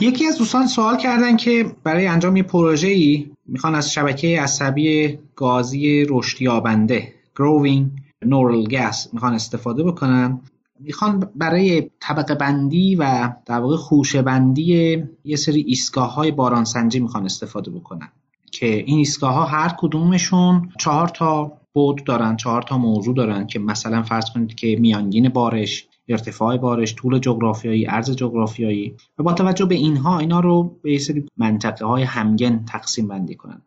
یکی از دوستان سوال کردن که برای انجام یه پروژه ای می‌خوان از شبکه عصبی گازی رشد یابنده growing neural gas می‌خوان استفاده بکنن. می‌خوان برای طبقه بندی و در واقع خوشه بندی یه سری ایستگاه های باران سنجی می‌خوان استفاده بکنن که این ایستگاه ها هر کدومشون چهار تا بود دارن چهار تا موضوع دارن که مثلا فرض کنید که میانگین بارش ارتفاع بارش طول جغرافیایی عرض جغرافیایی و با توجه به اینها اینا رو به یه سری منطقه های همگن تقسیم بندی کنن.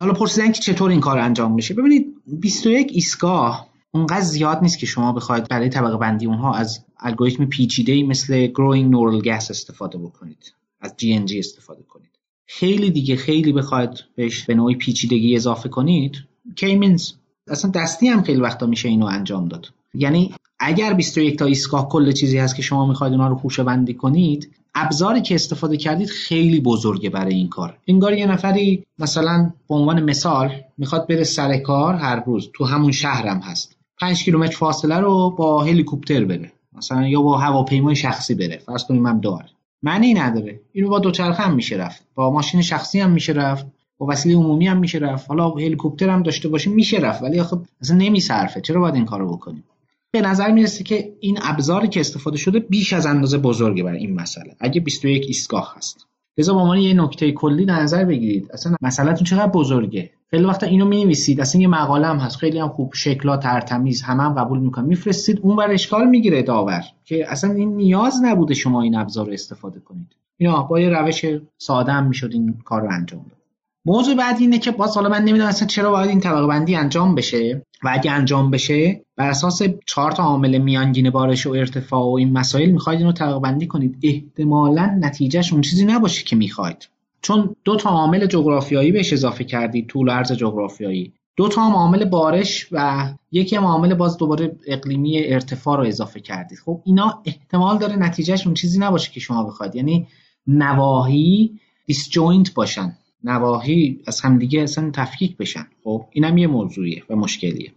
حالا پرسیدن که چطور این کار انجام بشه ببینید 21 ایستگاه اونقدر زیاد نیست که شما بخواید برای طبقه بندی اونها از الگوریتم پیچیده مثل growing neural gas استفاده بکنید از GNG استفاده کنید. خیلی دیگه خیلی بخواید بهش به نوعی پیچیدگی اضافه کنید کیمینز اصلا دستی هم خیلی وقتا میشه اینو انجام داد. یعنی اگر 21 تا ایستگاه کل چیزی هست که شما می‌خواید اونا رو خوشه بندی کنید ابزاری که استفاده کردید خیلی بزرگه برای این کار. انگار یه نفری مثلا به عنوان مثال می‌خواد بره سر کار هر روز تو همون شهرم هست. 5 کیلومتر فاصله رو با هلیکوپتر بره. مثلا یا با هواپیمای شخصی بره. فرض کنیم هم دار. معنی نداره. اینو با دوچرخه هم میشه رفت. با ماشین شخصی هم میشه رفت. با وسیله عمومی هم میشه رفت. حالا هلیکوپتر هم داشته باشیم میشه رفت. ولی خب اصلا نمیصرفه چرا باید این کارو بکنیم؟ به نظر می‌رسه که این ابزاری که استفاده شده بیش از اندازه بزرگه برای این مسئله. اگه 21 ایستگاه هست. لذا به عنوان یه نکته کلی در نظر بگیرید. اصلا مسئلهتون چقدر بزرگه؟ خیلی وقتا اینو می نویسید اصلا یه مقاله هم هست. خیلی هم خوب. شکلا ترتمیز همه هم قبول می‌کنن. میفرستید اون بر اشکال می‌گیره داور. که اصلا این نیاز نبوده شما این ابزار رو استفاده کنید. اینا با یه روش ساده هم می‌شد این کار رو انجام داد. موضوع بعد اینه که باز حالا من نمی‌دونم اصلا چرا باید این طبقه بندی انجام بشه. و اگه انجام بشه بر اساس چهار تا عامل میانگین بارش و ارتفاع و این مسائل می‌خواید اینو طبقه بندی کنید. احتمالا نتیجهش اون چیزی نباشه که می‌خواید. چون دو تا عامل جغرافیایی بهش اضافه کردید طول عرض جغرافیایی. دو تا عامل بارش و یکی هم عامل باز دوباره اقلیمی ارتفاع رو اضافه کردید. خب اینا احتمال داره نتیجهش اون چیزی نباشه که شما بخواید. یعنی نواحی disjoint باشن. نواحی از همدیگه اصلا تفکیک بشن. خب اینم یه موضوعیه و مشکلیه.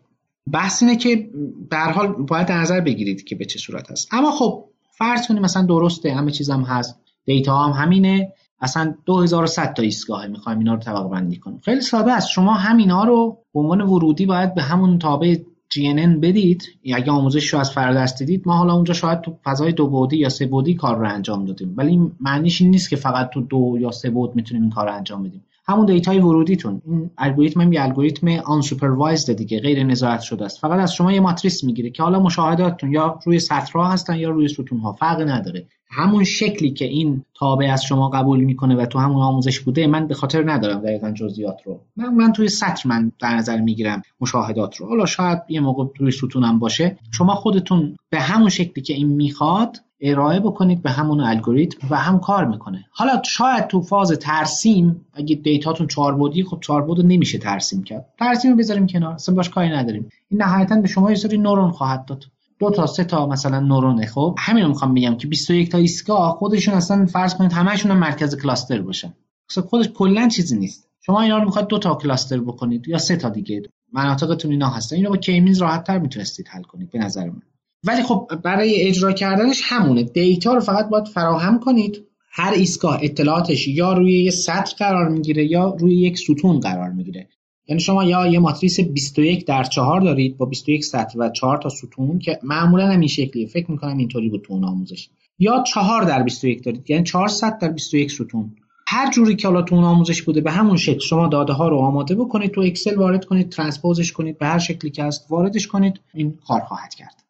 بحث اینه که در هر حال باید در نظر بگیرید که به چه صورت هست. اما خب فرض کنیم مثلا درسته همه چیزم هست. دیتا هم همینه. اصلا 2100 تا ایستگاهه می‌خوایم اینا رو طبقه بندی کنیم. خیلی ساده است. شما همینا رو به عنوان ورودی باید به همون تابع GNN بدید. اگه آموزش رو از فرادرس دیدید ما حالا اونجا شاید تو فضای دو بعدی یا سه بعدی کار رو انجام دادیم. ولی معنیش این نیست که فقط تو دو یا سه بعد می‌تونیم این کار رو انجام بدیم. همون دیتای ورودیتون. این الگوریتم هم یه الگوریتم unsupervised دیگه غیر نظارت شده است. فقط از شما یه ماتریس می‌گیره که حالا مشاهداتتون یا روی سطرها هستن یا روی ستون ها فرقی نداره. همون شکلی که این تابع از شما قبول می‌کنه و تو همون آموزش بوده من به خاطر ندارم دقیقا جزئیات رو. من من توی سطر من در نظر می‌گیرم مشاهدات رو. حالا شاید یه موقع روی ستونم باشه. شما خودتون به همون شکلی که این می‌خواد ارائه بکنید به همون الگوریتم و هم کار می‌کنه. حالا شاید تو فاز ترسیم اگه دیتاتون چهار بودی خب چهار بود نمیشه ترسیم کرد. ترسیم بذاریم کنار اصلا باش کاری نداریم. این نهایتا به شما یه سری نورون خواهد داد. دو تا سه تا مثلا نورونه خب؟ همین رو می‌خوام بگم که 21 تا ایستگاه خودشون اصلا فرض کنید همشون هم مرکز کلاستر باشن. اصلا خودش کلا چیزی نیست. شما اینا رو می‌خواد دو تا کلاستر بکنید یا سه تا دیگه. مناطقتون اینا هستن. اینو با کیمینز راحت تر می‌تونستید حل کنید به نظر من. ولی خب برای اجرا کردنش همونه. دیتا رو فقط باید فراهم کنید. هر ایستگاه اطلاعاتش یا روی یه سطر قرار می‌گیره یا روی یک ستون قرار می‌گیره. یعنی شما یا یه ماتریس 21 در 4 دارید با 21 سطر و 4 تا ستون که معمولا هم این شکلیه. فکر می‌کنم اینطوری بود تو آموزش. یا 4 در 21 دارید. یعنی 4 سطر در 21 ستون. هر جوری که حالا تو اون آموزش بوده به همون شکل شما داده ها رو آماده بکنید تو اکسل وارد کنید ترانسپوزش کنید به هر شکلی که هست واردش کنید. این کار خواهد کرد.